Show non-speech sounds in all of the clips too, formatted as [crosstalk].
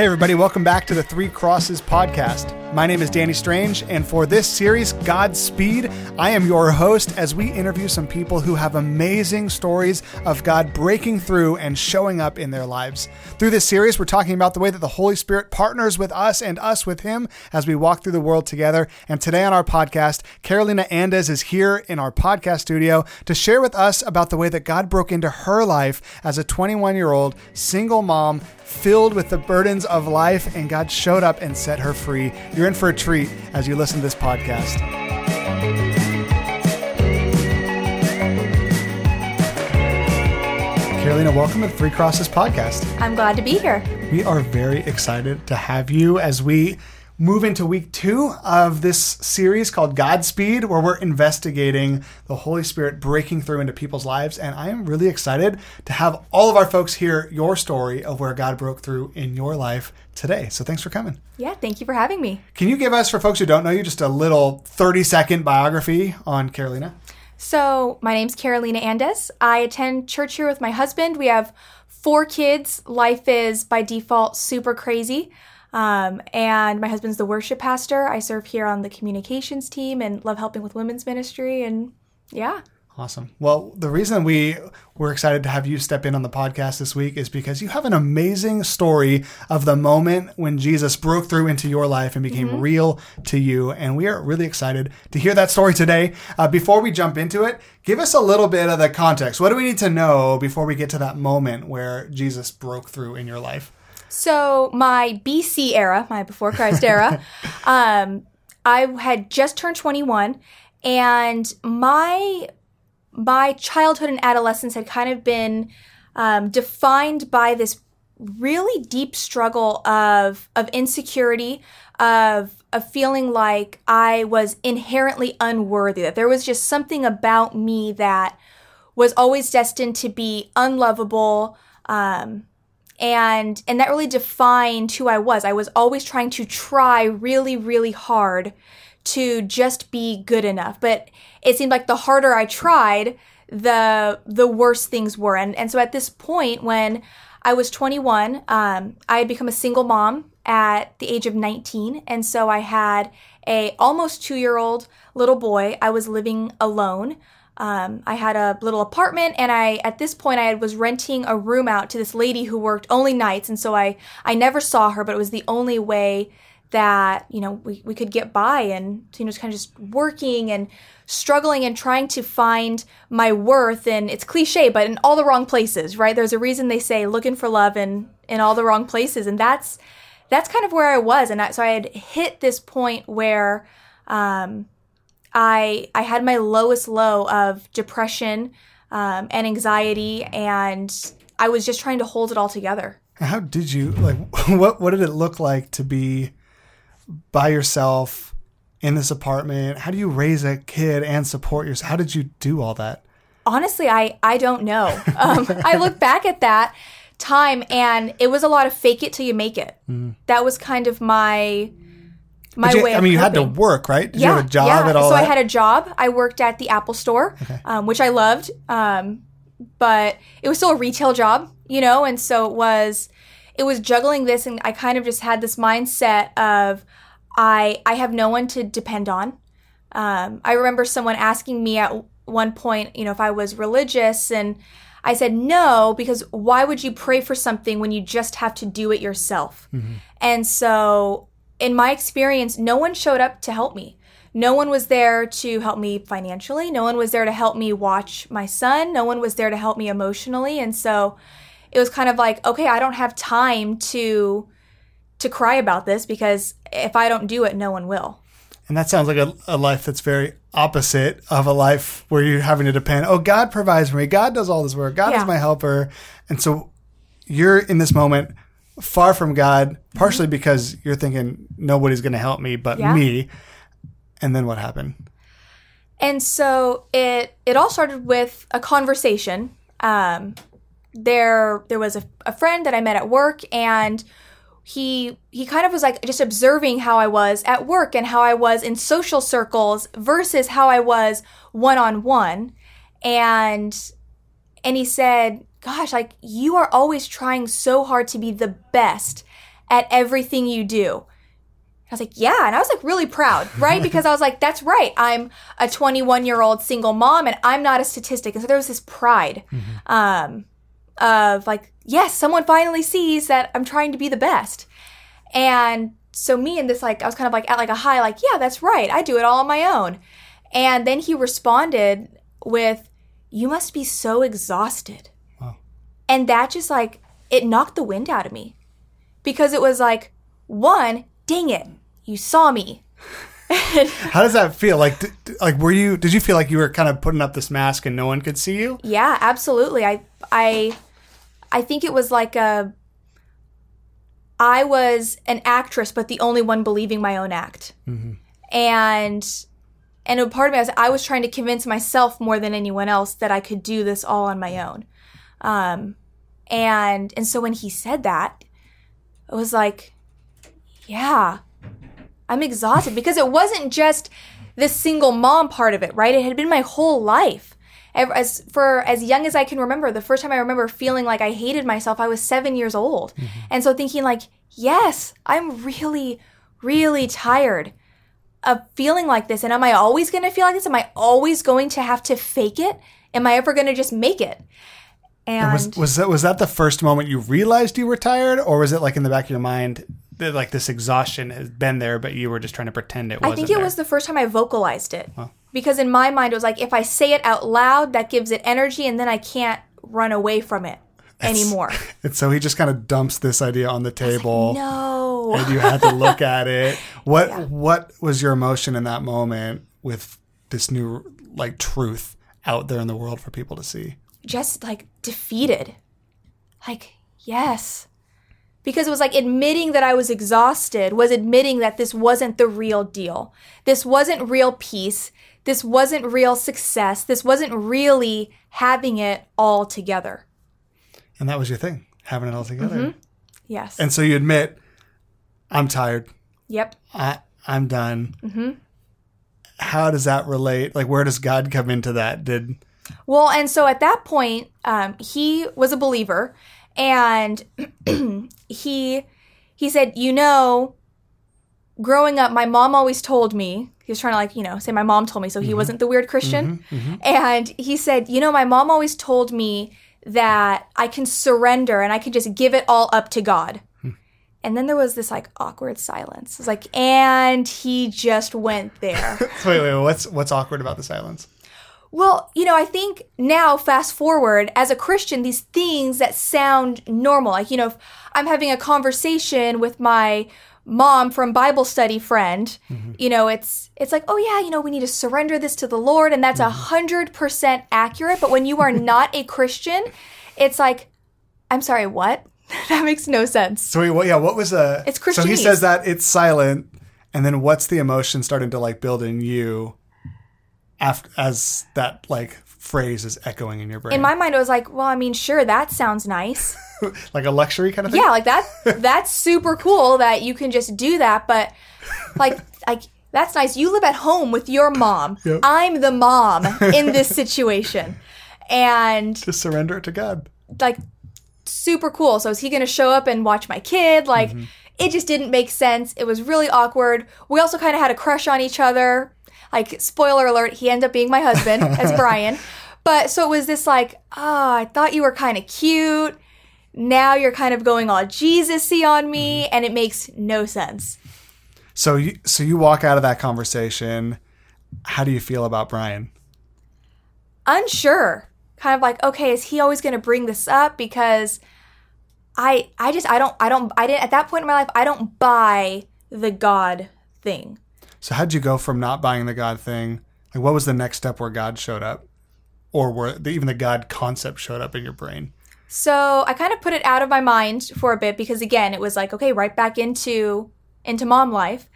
Hey, everybody, welcome back to the Three Crosses podcast. My name is Danny Strange, and for this series, Godspeed, I am your host as we interview some people who have amazing stories of God breaking through and showing up in their lives. Through this series, we're talking about the way that the Holy Spirit partners with us and us with Him as we walk through the world together. And today on our podcast, Carolina Andes is here in our podcast studio to share with us about the way that God broke into her life as a 21 year old single mom filled with the burdens of life, and God showed up and set her free. In for a treat as you listen to this podcast. Carolina, welcome to the Three Crosses podcast. I'm glad to be here. We are very excited to have you as we move into week two of this series called Godspeed, where we're investigating the Holy Spirit breaking through into people's lives. And I am really excited to have all of our folks hear your story of where God broke through in your life today. So thanks for coming. Yeah, thank you for having me. Can you give us, for folks who don't know you, just a little 30 second biography on Carolina? So, my name's Carolina Andes. I attend church here with my husband. We have four kids. Life is by default super crazy. Um, and my husband's the worship pastor. I serve here on the communications team and love helping with women's ministry. And yeah. Awesome. Well, the reason we were excited to have you step in on the podcast this week is because you have an amazing story of the moment when Jesus broke through into your life and became mm-hmm. real to you. And we are really excited to hear that story today. Uh, before we jump into it, give us a little bit of the context. What do we need to know before we get to that moment where Jesus broke through in your life? So my BC era, my before Christ era, [laughs] um, I had just turned 21, and my my childhood and adolescence had kind of been um, defined by this really deep struggle of of insecurity, of of feeling like I was inherently unworthy, that there was just something about me that was always destined to be unlovable. Um, and and that really defined who I was. I was always trying to try really really hard to just be good enough. But it seemed like the harder I tried, the the worse things were. And and so at this point when I was 21, um, I had become a single mom at the age of 19, and so I had a almost two year old little boy. I was living alone. Um, I had a little apartment, and I at this point I was renting a room out to this lady who worked only nights, and so I I never saw her, but it was the only way that you know we, we could get by and you know just kind of just working and struggling and trying to find my worth. And it's cliche but in all the wrong places right? There's a reason they say looking for love in in all the wrong places and that's that's kind of where i was. And I, so i had hit this point where um, I I had my lowest low of depression um, and anxiety, and I was just trying to hold it all together. How did you like? [laughs] What what did it look like to be by yourself in this apartment? How do you raise a kid and support yourself? How did you do all that? Honestly, I I don't know. [laughs] Um, I look back at that time, and it was a lot of fake it till you make it. Mm. That was kind of my my you, way. I mean, you had to work, right? Did yeah, you have a job yeah. at all? So that? I had a job. I worked at the Apple Store, okay. um, which I loved, um, but it was still a retail job, you know. And so it was, it was juggling this, and I kind of just had this mindset of, I I have no one to depend on. Um, I remember someone asking me at one point, you know, if I was religious, and I said no because why would you pray for something when you just have to do it yourself? Mm-hmm. And so in my experience, no one showed up to help me. No one was there to help me financially. No one was there to help me watch my son. No one was there to help me emotionally. And so it was kind of like, okay, I don't have time to to cry about this because if I don't do it, no one will. And that sounds like a, a life that's very opposite of a life where you're having to depend. Oh, God provides for me. God does all this work. God yeah. is my helper. And so you're in this moment far from God, partially mm-hmm. because you're thinking nobody's going to help me but yeah. me. And then what happened? And so it it all started with a conversation. Um, there there was a, a friend that I met at work, and he he kind of was like just observing how I was at work and how I was in social circles versus how I was one on one, and and he said, Gosh, like you are always trying so hard to be the best at everything you do. I was like, yeah. And I was like really proud, right? because I was like, that's right. I'm a 21 year old single mom and I'm not a statistic. And so there was this pride um, of like, yes, someone finally sees that I'm trying to be the best. And so me and this, like, I was kind of like at like a high, like, yeah, that's right. I do it all on my own. And then he responded with, you must be so exhausted. Wow. And that just like, it knocked the wind out of me because it was like, one, dang it, you saw me. [laughs] How does that feel? Like, d- d- like were you? Did you feel like you were kind of putting up this mask and no one could see you? Yeah, absolutely. I I I think it was like a I was an actress but the only one believing my own act. Mm-hmm. And and a part of me was I was trying to convince myself more than anyone else that I could do this all on my own. Um and and so when he said that, it was like yeah, I'm exhausted because it wasn't just the single mom part of it, right? It had been my whole life. As for as young as I can remember, the first time I remember feeling like I hated myself, I was seven years old, and so thinking like, yes, I'm really, really tired of feeling like this, and am I always going to feel like this? Am I always going to have to fake it? Am I ever going to just make it? And Was was that was that the first moment you realized you were tired, or was it like in the back of your mind that like this exhaustion has been there, but you were just trying to pretend it wasn't? I think it there? was the first time I vocalized it. Because in my mind, it was like, if I say it out loud, that gives it energy, and then I can't run away from it anymore. [laughs] And so he just kind of dumps this idea on the table, no. And you had to look at it. [laughs] What what was your emotion in that moment with this new like truth out there in the world for people to see? Just like defeated. Like, yes. Because it was like admitting that I was exhausted, was admitting that this wasn't the real deal. This wasn't real peace. This wasn't real success. This wasn't really having it all together. And that was your thing, having it all together. Mm-hmm. Yes. And so you admit, I'm tired. yep. I I'm done. Mm-hmm. How does that relate? Like, where does God come into that? Did Well, and so at that point, um, he was a believer, and [clears throat] he he said, you know, growing up, my mom always told me he was trying to like you know say my mom told me, so he wasn't the weird Christian, and he said, you know, my mom always told me that I can surrender and I can just give it all up to God. And then there was this like awkward silence. It was like, and he just went there. [laughs] wait, wait, what's what's awkward about the silence? Well, you know, I think now, fast forward, as a Christian, these things that sound normal, like, you know, if I'm having a conversation with my mom from Bible study friend, mm-hmm. you know, it's it's like, oh yeah, you know, we need to surrender this to the Lord, and that's mm-hmm. a hundred percent accurate. But when you are not a Christian, it's like, I'm sorry, what? [laughs] that makes no sense. So wait, what? Yeah, what was the? It's Christian. So he says that it's silent, and then what's the emotion starting to like build in you, after as that like phrase is echoing in your brain, In my mind, I was like, well, I mean, sure, that sounds nice. [laughs] like a luxury kind of thing. yeah like that [laughs] that's super cool that you can just do that but like like that's nice you live at home with your mom Yep. i'm the mom in this situation and Just surrender it to God. like super cool. So is he gonna show up and watch my kid? Like Mm-hmm. it just didn't make sense. It was really awkward. We also kind of had a crush on each other. Like spoiler alert he ended up being my husband [laughs] as brian. But so it was this like oh i thought you were kind of cute. Now you're kind of going all jesus-y on me Mm-hmm. and it makes no sense. So you so you walk out of that conversation. How do you feel about Brian? unsure kind of like okay is he always going to bring this up because i i just i don't i don't i didn't at that point in my life i don't buy the god thing So how'd you go from not buying the God thing? Like, what was the next step where God showed up, or where the, even the God concept showed up in your brain? so i kind of put it out of my mind for a bit because again it was like okay right back into into mom life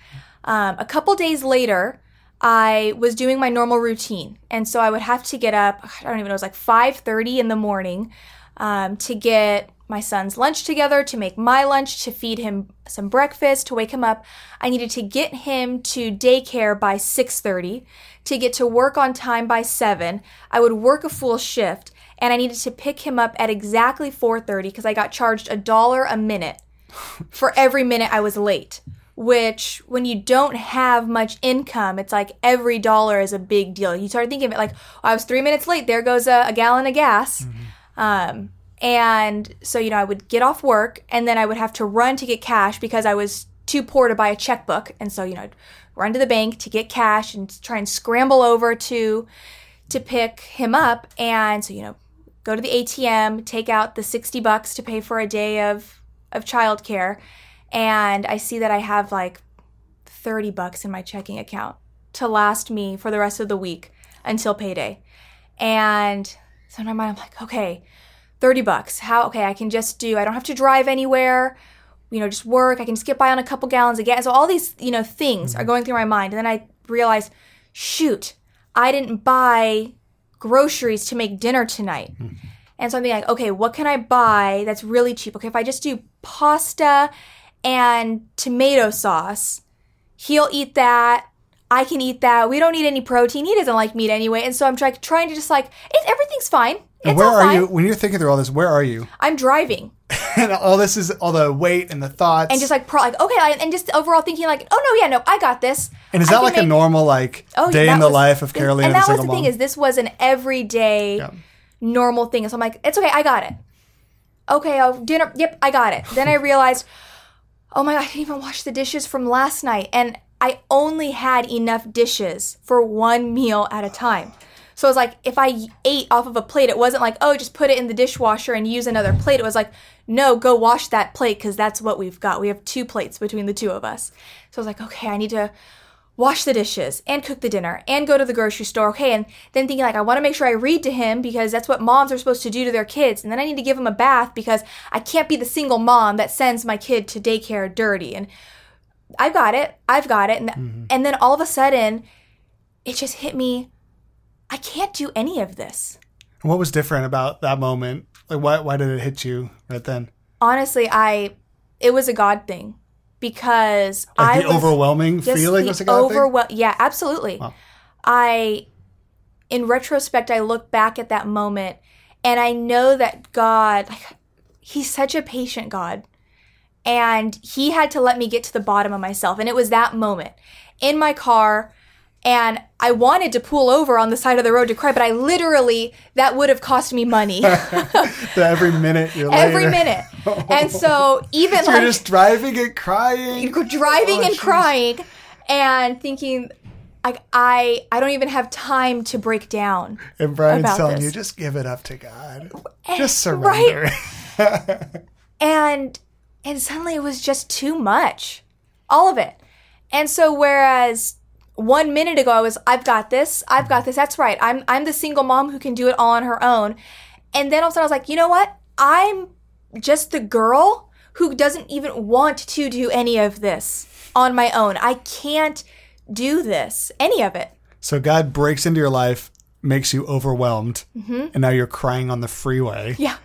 um, a couple days later i was doing my normal routine. And so i would have to get up i don't even know it was like 5.30 in the morning um, to get my son's lunch together to make my lunch to feed him some breakfast to wake him up. I needed to get him to daycare by 6.30 to get to work on time by 7 i would work a full shift and I needed to pick him up at exactly 4:30 because I got charged a dollar a minute for every minute I was late. Which, when you don't have much income, it's like every dollar is a big deal. You start thinking of it like, oh, I was three minutes late. There goes a, a gallon of gas. Um, and so, you know, I would get off work and then I would have to run to get cash because I was too poor to buy a checkbook. And so, you know, I'd run to the bank to get cash and try and scramble over to to pick him up. And so, you know, go to the ATM, take out the 60 bucks to pay for a day of of childcare, and I see that I have like 30 bucks in my checking account to last me for the rest of the week until payday. And so in my mind, I'm like, okay, 30 bucks. How, okay, I can just do, I don't have to drive anywhere, you know, just work. I can skip by on a couple gallons of gas. So all these, you know, things are mm-hmm. going through my mind. And then I realize, shoot, I didn't buy groceries to make dinner tonight. Mm-hmm. And so I'm thinking, like, okay, what can I buy that's really cheap? Okay, if I just do pasta and tomato sauce, he'll eat that. I can eat that. We don't need any protein. He doesn't like meat anyway. And so I'm try- trying to just like, it, everything's fine. It's And where are fine. you when you're thinking through all this? Where are you? I'm driving [laughs] and all this is all the weight and the thoughts. and just like, pro- like okay, I- and just overall thinking like, oh no, yeah, no, I got this. And is that like a normal like Oh, yeah, day that in the was- life of Carolina, And that was the thing is, this was an everyday Yeah. normal thing. So I'm like, it's okay, I got it. Okay, oh, dinner. Yep, I got it. Then I realized, oh my god, I didn't even wash the dishes from last night, and I only had enough dishes for one meal at a time. So it was like if I ate off of a plate, it wasn't like, oh, just put it in the dishwasher and use another plate. It was like, no, go wash that plate because that's what we've got. We have two plates between the two of us. So I was like, okay, I need to wash the dishes and cook the dinner and go to the grocery store. Okay. And then thinking like, I want to make sure I read to him because that's what moms are supposed to do to their kids. And then I need to give him a bath because I can't be the single mom that sends my kid to daycare dirty. And I got it. I've got it. And, mm-hmm. and then all of a sudden, it just hit me. I can't do any of this. And what was different about that moment? Like why why did it hit you right then? Honestly, I, it was a God thing because Like I the was, overwhelming Just feeling was a God thing? Yeah, absolutely. Wow. I, in retrospect, I look back at that moment and I know that God, like, He's such a patient God. And He had to let me get to the bottom of myself. And it was that moment in my car. And I wanted to pull over on the side of the road to cry, but I literally, that would have cost me money [laughs] every minute you're every later. minute. [laughs] And so, even So like, you're just driving and crying. driving Oh, and jeez. crying and thinking like I I don't even have time to break down. And Brian's telling this. you, just give it up to God. Eh, just right. surrender. [laughs] And and suddenly it was just too much. All of it. And so whereas one minute ago I was I've got this, I've got this. That's right. I'm I'm the single mom who can do it all on her own. And then all of a sudden I was like, "You know what? I'm just the girl who doesn't even want to do any of this on my own. I can't do this, any of it. so God breaks into your life, makes you overwhelmed, Mm-hmm. and now you're crying on the freeway. Yeah.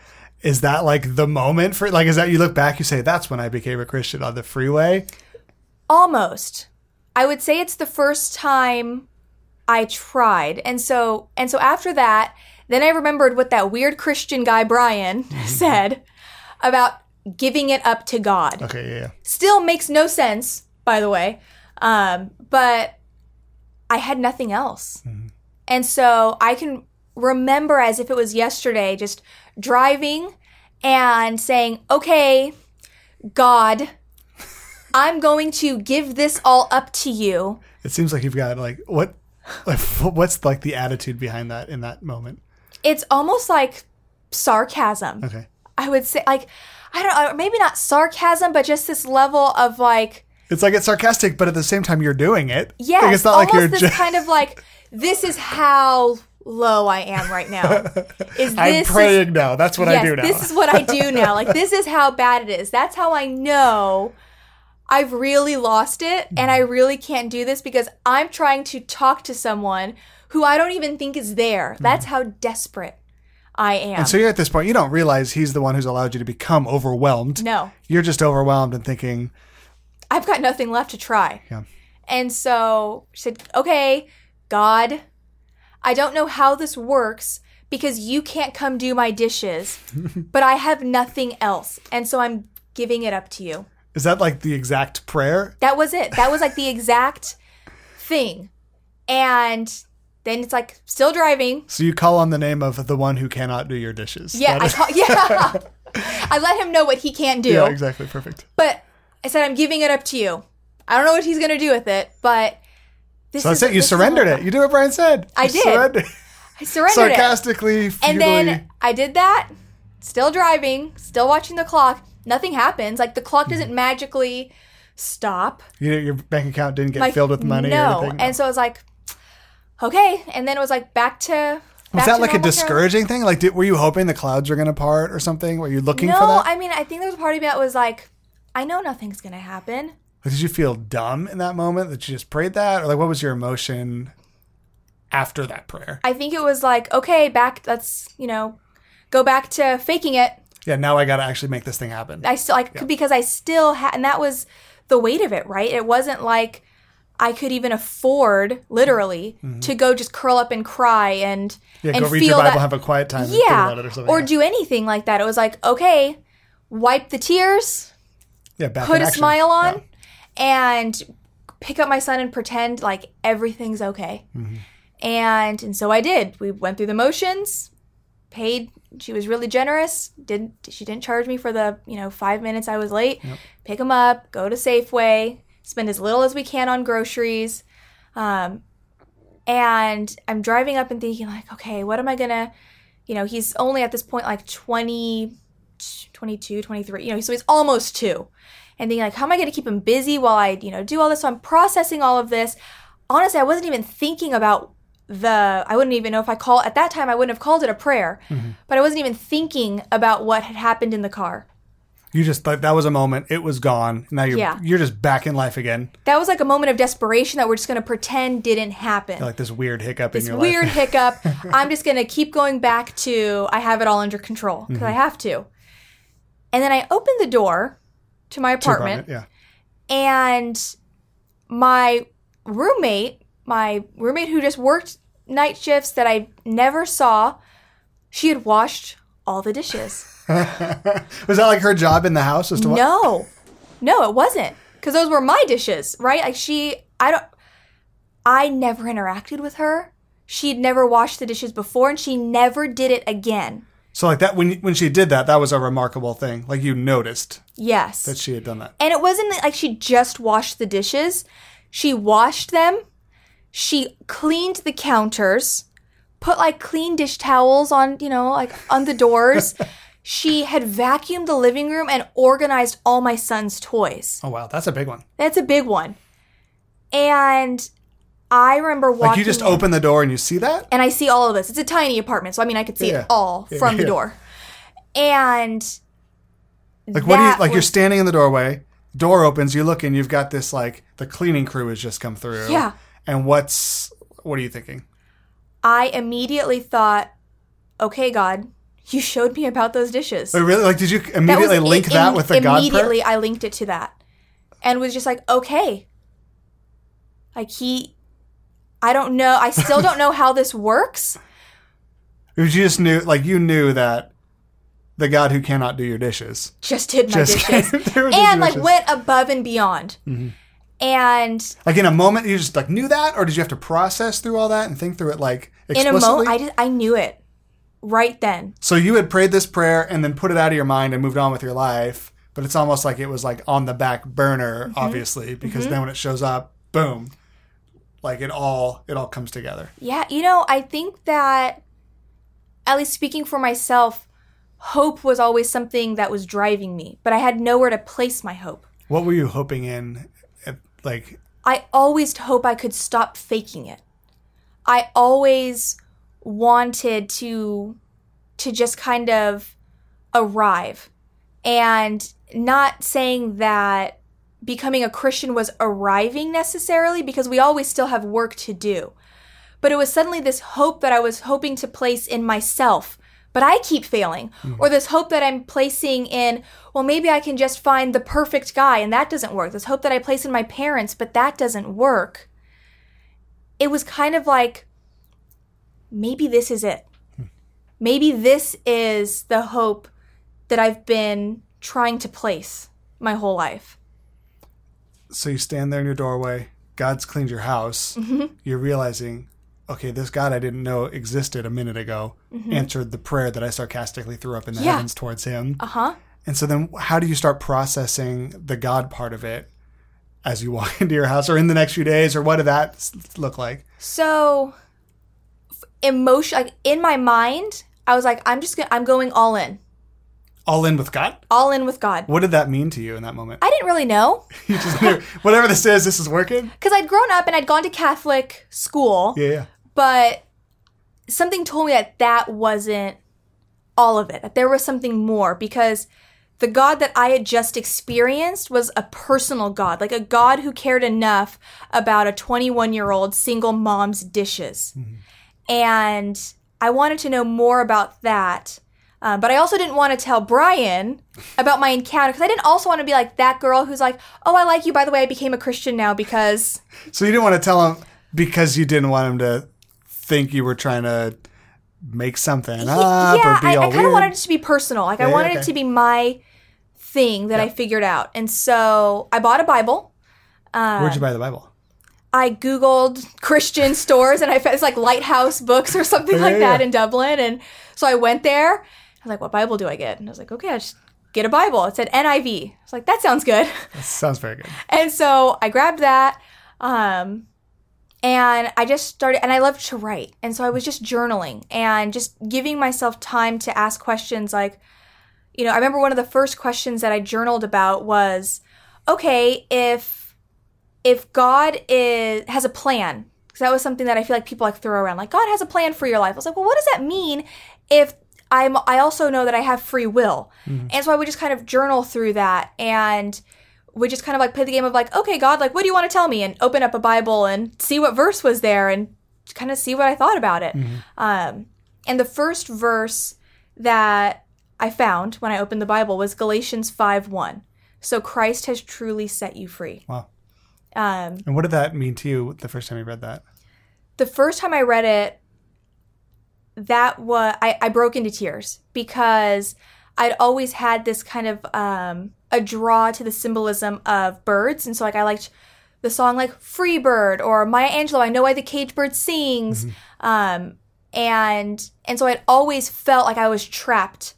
Is that like the moment for like is that you look back, you say, That's when I became a Christian on the freeway? Almost. I would say it's the first time I tried. And so and so after that, then I remembered what that weird Christian guy Brian [laughs] said about giving it up to God. Okay, yeah, yeah. Still makes no sense, by the way. Um, but I had nothing else. And so I can remember as if it was yesterday just driving and saying, "Okay, God, I'm going to give this all up to you." It seems like you've got like what like [laughs] what's like the attitude behind that in that moment? It's almost like sarcasm. Okay. I would say like I don't know, maybe not sarcasm, but just this level of like It's like it's sarcastic, but at the same time you're doing it. Yeah. Like, it's not like you're this just kind of like this is how low I am right now. [laughs] Is this I'm is- praying now. That's what yes, I do now. this is what I do now. Like this is how bad it is. That's how I know I've really lost it and I really can't do this because I'm trying to talk to someone who I don't even think is there. That's how desperate I am. Mm-hmm. and so you're at this point, you don't realize he's the one who's allowed you to become overwhelmed. no. You're just overwhelmed and thinking, I've got nothing left to try. Yeah. And so she said, Okay, God, I don't know how this works, because you can't come do my dishes, [laughs] but I have nothing else. And so I'm giving it up to you. Is that like the exact prayer? That was it. That was like the exact thing. And then it's like still driving. So you call on the name of the one who cannot do your dishes. Yeah, That I is- call, yeah. [laughs] I let him know what he can't do. yeah, exactly. Perfect. But I said I'm giving it up to you. I don't know what he's going to do with it, but this So that's is it. You surrendered it. You do what Brian said. I You did. surrendered. I surrendered it. Sarcastically, futilely. And then I did that, still driving, still watching the clock. Nothing happens. Like the clock Mm-hmm. doesn't magically stop. you, your bank account didn't get Like filled with money no. or anything. And so I was like, okay. And then it was like back to. was that to like a discouraging thing? Like, did, were you hoping the clouds were going to part or something? Were you looking for No, that? I mean, I think there was a part of me that was like, I know nothing's gonna happen. Like, did you feel dumb in that moment that you just prayed that, or like what was your emotion after that prayer? I think it was like, okay, back. Let's you know, go back to faking it. Yeah, now I got to actually make this thing happen. I still like because I still had, and that was the weight of it, right? It wasn't like I could even afford, literally, to go just curl up and cry and Mm-hmm. yeah, and go read feel your Bible, that, have a quiet time, yeah, or or yeah. do anything like that. It was like, okay, wipe the tears, yeah, put a action. smile on, Yeah. and pick up my son and pretend like everything's okay. Mm-hmm. And and so I did. We went through the motions, paid. She was really generous. Didn't she didn't charge me for the you know five minutes I was late. Pick him up, go to Safeway, spend as little as we can on groceries. Um, and I'm driving up and thinking like, okay, what am I gonna, you know, he's only at this point like 20, 22, 23, you know, so he's almost two. And thinking like, how am I gonna keep him busy while I, you know, do all this? So I'm processing all of this. Honestly, I wasn't even thinking about the, I wouldn't even know if I call, at that time, I wouldn't have called it a prayer, but I wasn't even thinking about what had happened in the car. You just like that was a moment. It was gone. Now you're Yeah. you're just back in life again. That was like a moment of desperation that we're just gonna pretend didn't happen. Like this weird hiccup in this your weird hiccup. [laughs] I'm just gonna keep going back to I have it all under control because Mm-hmm. I have to. And then I opened the door to my apartment, Yeah. and my roommate, my roommate who just worked night shifts that I never saw, she had washed all the dishes. [laughs] Was that like her job in the house? Was to wa- No, no, it wasn't because those were my dishes, right? Like she, I don't, I never interacted with her. She'd never washed the dishes before, and she never did it again. So like that when when she did that, that was a remarkable thing. Like you noticed Yes, that she had done that. and it wasn't like she just washed the dishes. She washed them. She cleaned the counters, put like clean dish towels on, you know, like on the doors. [laughs] she had vacuumed the living room and organized all my son's toys. Oh wow, that's a big one. That's a big one. And I remember walking Like you just in, open the door and you see that. and I see all of this. It's a tiny apartment, so I mean I could see Yeah. it all Yeah, from the door. And Like what do you like? You're standing in the doorway. Door opens. You look and you've got this like the cleaning crew has just come through. Yeah. And what's what are you thinking? I immediately thought, okay, God, [laughs] you showed me about those dishes. But really, like, did you That immediately was link it- that im- with the God? Immediately, I linked it to that, and was just like, okay. Like he, I don't know. I still don't know how this works. Or [laughs] you just knew, like, you knew that the God who cannot do your dishes Just did my just dishes. [laughs] and like dishes. went above and beyond. Mm-hmm. And Like in a moment, you just like knew that, or did you have to process through all that and think through it like explicitly? in a moment, I just I knew it right then. so you had prayed this prayer and then put it out of your mind and moved on with your life, but it's almost like it was like on the back burner, Mm-hmm. obviously, because then when it shows up, boom, like it all it all comes together. Yeah, you know, I think that at least speaking for myself, hope was always something that was driving me, but I had nowhere to place my hope. What were you hoping in? Like I always hope I could stop faking it. I always wanted to to just kind of arrive and not saying that becoming a Christian was arriving necessarily because we always still have work to do. But it was suddenly this hope that I was hoping to place in myself, but I keep failing. Or this hope that I'm placing in, well, maybe I can just find the perfect guy and that doesn't work. This hope that I place in my parents, but that doesn't work. It was kind of like, maybe this is it. maybe this is the hope that I've been trying to place my whole life. So you stand there in your doorway, God's cleaned your house. Mm-hmm. You're realizing, okay, this God I didn't know existed a minute ago answered the prayer that I sarcastically threw up in the Mm-hmm. Yeah. heavens towards him. Uh huh. And so then how do you start processing the God part of it as you walk [laughs] into your house or in the next few days or what did that look like? So, emotion, like in my mind, I was like, I'm just gonna, I'm going all in, All in with God? all in with God. What did that mean to you in that moment? I didn't really know [laughs] You just knew, whatever this is, this is working? [laughs] because I'd grown up and I'd gone to Catholic school, Yeah, yeah. But something told me that that wasn't all of it, that there was something more because the God that I had just experienced was a personal God, like a God who cared enough about a 21 year old single mom's dishes. And I wanted to know more about that. Uh, but I also didn't want to tell Brian about my encounter because I didn't also want to be like that girl who's like, oh, I like you. By the way, I became a Christian now because So you didn't want to tell him because you didn't want him to think you were trying to make something up yeah, or be I, all I kind of wanted it to be personal. Like I wanted okay. it to be my thing that I figured out. And so I bought a Bible. Where'd you buy the Bible? I googled Christian stores and I found it's like Lighthouse Books or something Yeah, like yeah, that in Dublin. And so I went there. I was like, "What Bible do I get?" And I was like, "Okay, I just get a Bible." It said NIV. I was like, "That sounds good." That sounds very good. [laughs] And so I grabbed that. Um, and I just started, and I love to write. And so I was just journaling and just giving myself time to ask questions like, you know, I remember one of the first questions that I journaled about was, okay, if if God is has a plan, because that was something that I feel like people like throw around, like God has a plan for your life. I was like, well, what does that mean if I'm I also know that I have free will, mm-hmm. and so I would just kind of journal through that and would just kind of like play the game of like, okay, God, like, what do you want to tell me? And open up a Bible and see what verse was there and kind of see what I thought about it. Um, and the first verse that I found when I opened the Bible was Galatians 5 1. So Christ has truly set you free. Wow. Um, And what did that mean to you the first time you read that? the first time I read it, that was I, I broke into tears because I'd always had this kind of um, a draw to the symbolism of birds, and so like I liked the song like "Free Bird" or "Maya Angelou." I know why the cage bird sings, um, and and so I'd always felt like I was trapped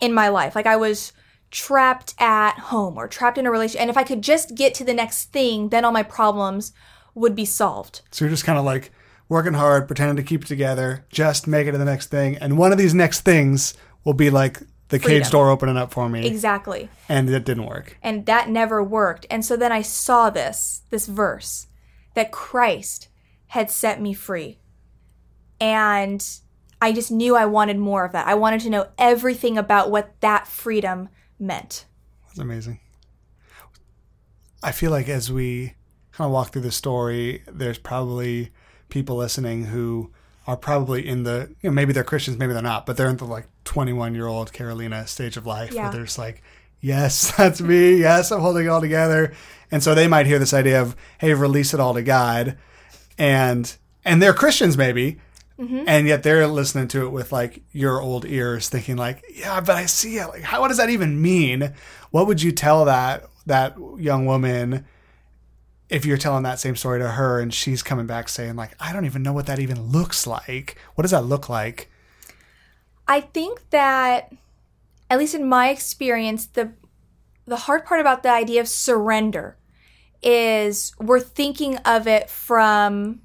in my life, like I was trapped at home or trapped in a relationship, and if I could just get to the next thing, then all my problems would be solved. So you're just kind of like working hard, pretending to keep it together, just make it to the next thing. And one of these next things will be like the cage door opening up for me. Exactly. And it didn't work. and that never worked and so then i saw this this verse that christ had set me free and i just knew i wanted more of that i wanted to know everything about what that freedom meant That's amazing. I feel like as we kind of walk through the story, there's probably people listening who are probably in the, you know, maybe they're Christians, maybe they're not, but they're in the like 21 year old Carolina stage of life Yeah. where they're just like, yes, [laughs] that's me. Yes, I'm holding it all together. And so they might hear this idea of, hey, release it all to God. And, and they're Christians maybe, mm-hmm. and yet they're listening to it with like your old ears thinking like yeah but i see it like how what does that even mean what would you tell that that young woman if you're telling that same story to her and she's coming back saying like i don't even know what that even looks like. What does that look like? I think that at least in my experience the the hard part about the idea of surrender is we're thinking of it from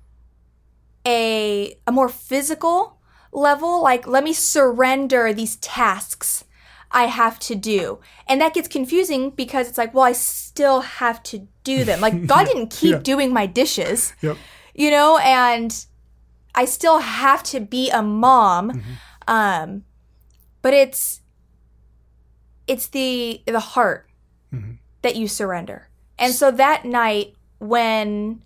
a a more physical level. Like let me surrender these tasks I have to do. And that gets confusing because it's like, well, I still have to do them. Like [laughs] God didn't keep Yeah. doing my dishes, yep you know, and I still have to be a mom. Mm-hmm. Um but it's it's the the heart mm-hmm. that you surrender. And so that night when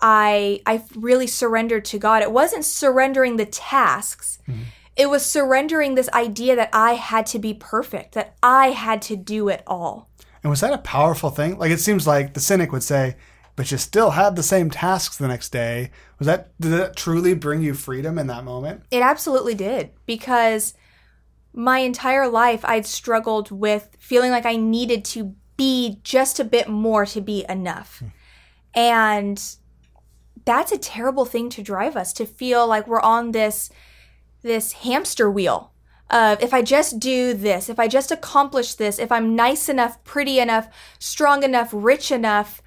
I I really surrendered to God, it wasn't surrendering the tasks. Mm-hmm. It was surrendering this idea that I had to be perfect, that I had to do it all. and was that a powerful thing like it seems like the cynic would say but you still had the same tasks the next day. Was that did that truly bring you freedom in that moment? It absolutely did because my entire life I'd struggled with feeling like I needed to be just a bit more to be enough. Hmm. And that's a terrible thing to drive us to feel like we're on this this hamster wheel of if I just do this, if I just accomplish this, if I'm nice enough, pretty enough, strong enough, rich enough,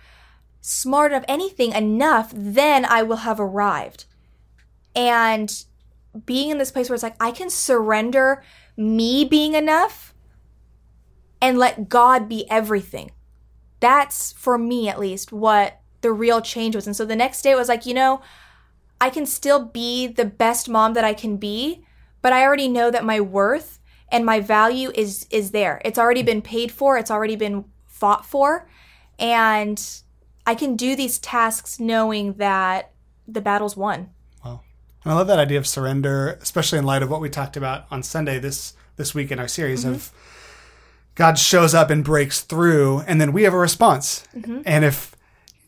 smart enough, anything enough, then I will have arrived. And being in this place where it's like I can surrender me being enough and let God be everything. That's for me at least what the real change was. And so the next day it was like, you know, I can still be the best mom that I can be, but I already know that my worth and my value is is there. It's already been paid for, it's already been fought for, and I can do these tasks knowing that the battle's won. Wow. And I love that idea of surrender, especially in light of what we talked about on Sunday this this week in our series mm-hmm. of God shows up and breaks through, and then we have a response. Mm-hmm. And if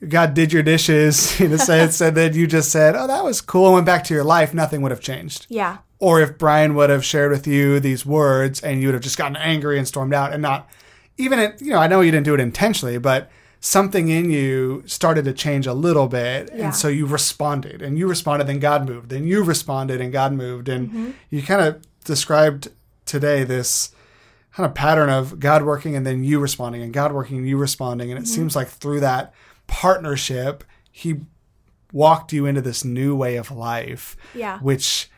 God did your dishes in a sense, and then you just said, "Oh, that was cool," and went back to your life, nothing would have changed. Yeah. Or if Brian would have shared with you these words, and you would have just gotten angry and stormed out, and not even, it, you know, I know you didn't do it intentionally, but something in you started to change a little bit, yeah. and so you responded, and you responded, then God moved, then you responded, and God moved, and mm-hmm. you kind of described today this kind of pattern of God working and then you responding and God working and you responding. And it mm-hmm. seems like through that partnership, he walked you into this new way of life. Yeah. Which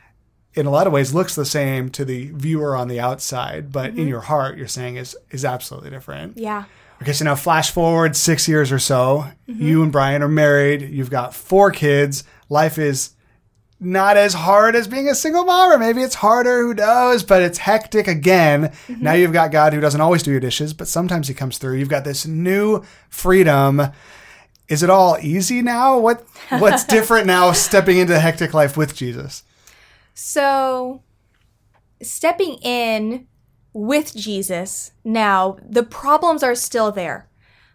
in a lot of ways looks the same to the viewer on the outside, but mm-hmm. in your heart you're saying is is absolutely different. Yeah. Okay, so now flash forward six years or so. Mm-hmm. You and Brian are married. You've got four kids. Life is not as hard as being a single mom, or maybe it's harder, who knows, but it's hectic again. Mm-hmm. Now you've got God who doesn't always do your dishes, but sometimes he comes through. You've got this new freedom. Is it all easy now? What what's [laughs] different now stepping into hectic life with Jesus? So stepping in with Jesus now, the problems are still there.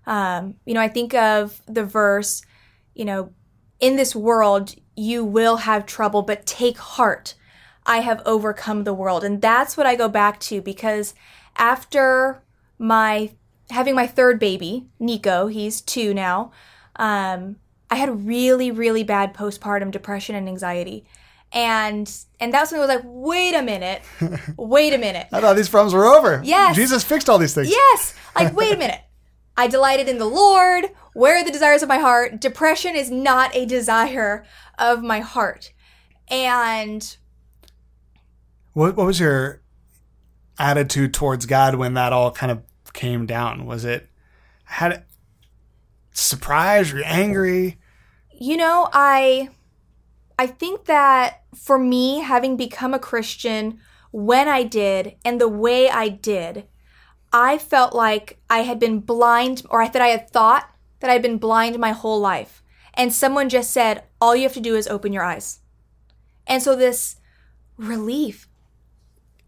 Um, you know, I think of the verse, you know, in this world you will have trouble, but take heart. I have overcome the world. And that's what I go back to because after my having my third baby, Nico, he's two now, um, I had really, really bad postpartum depression and anxiety. And and that's when I was like, wait a minute, [laughs] wait a minute. I thought these problems were over. Yes. Jesus fixed all these things. Yes. Like, [laughs] wait a minute. I delighted in the Lord. Where are the desires of my heart? Depression is not a desire of my heart. And what what was your attitude towards God when that all kind of came down? Was it had surprised or angry? You know, I I think that for me having become a Christian when I did and the way I did, I felt like I had been blind or I that I had thought that I'd been blind my whole life. And someone just said, all you have to do is open your eyes. And so this relief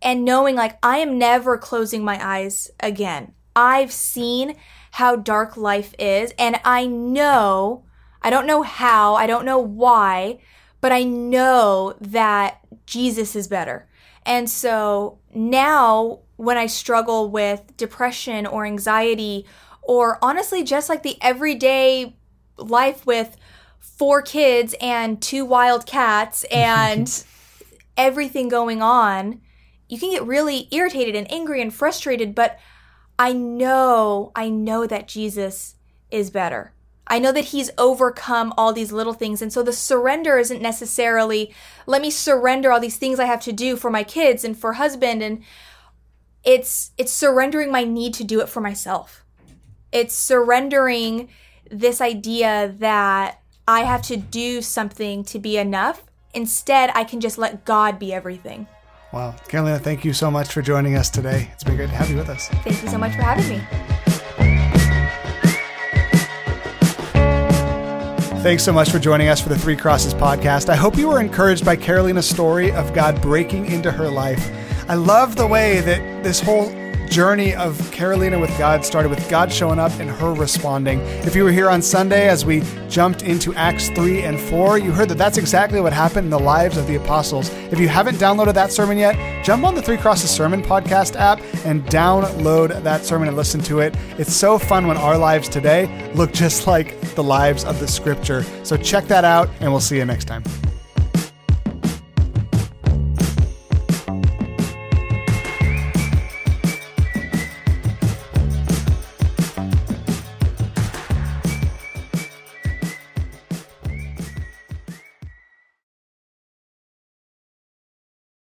and knowing like I am never closing my eyes again. I've seen how dark life is and I know, I don't know how, I don't know why, but I know that Jesus is better. And so now when I struggle with depression or anxiety or honestly just like the everyday life with four kids and two wild cats [laughs] and everything going on, you can get really irritated and angry and frustrated, but I know, I know that Jesus is better. I know that he's overcome all these little things. And so the surrender isn't necessarily, let me surrender all these things I have to do for my kids and for husband and it's it's surrendering my need to do it for myself. It's surrendering this idea that I have to do something to be enough. Instead, I can just let God be everything. Wow. Carolina, thank you so much for joining us today. It's been great to have you with us. Thank you so much for having me. Thanks so much for joining us for the Three Crosses podcast. I hope you were encouraged by Carolina's story of God breaking into her life. I love the way that this whole journey of Carolina with God started with God showing up and her responding. If you were here on Sunday as we jumped into Acts 3 and 4, you heard that that's exactly what happened in the lives of the apostles. If you haven't downloaded that sermon yet, jump on the Three Crosses Sermon podcast app and download that sermon and listen to it. It's so fun when our lives today look just like the lives of the scripture. So check that out, and we'll see you next time.